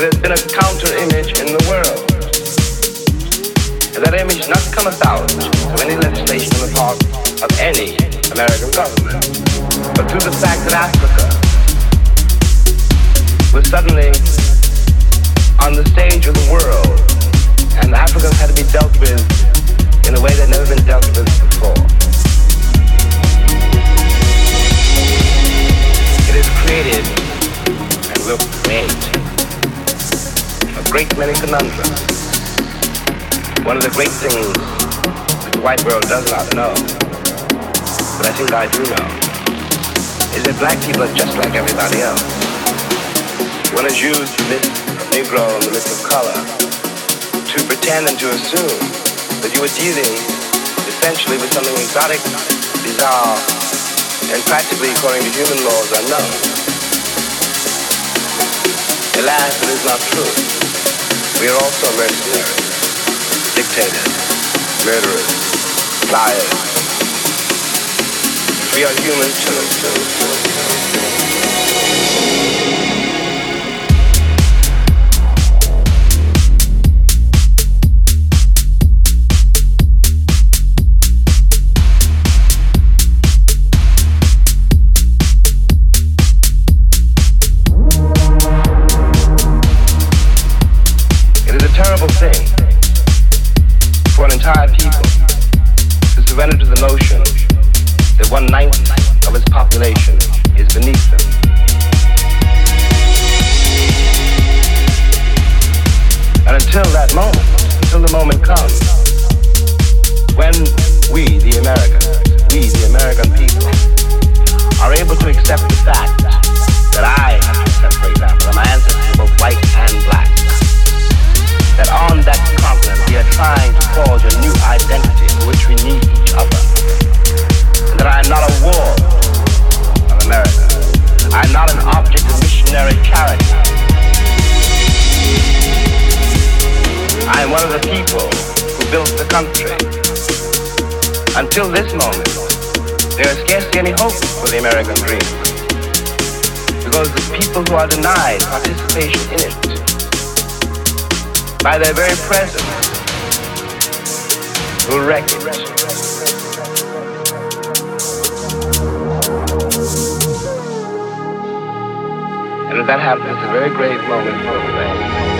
there's been a counter image in the world. And that image not come about through any legislation on the part of any American government, but through the fact that Africa was suddenly on the stage of the world, and Africans had to be dealt with in a way they'd never been dealt with before. It is created and will create a great many conundrums. One of the great things that the white world does not know, but I think I do know, is that black people are just like everybody else. One has used myth of Negro and the myth of color to pretend and to assume that you are dealing essentially with something exotic, bizarre, and practically, according to human laws, unknown. Alas, it is not true. We are also mercenaries, dictators, murderers, liars. We are humans too. Are denied participation in it by their very presence will wreck it. And if that happens, it's a very grave moment for the man.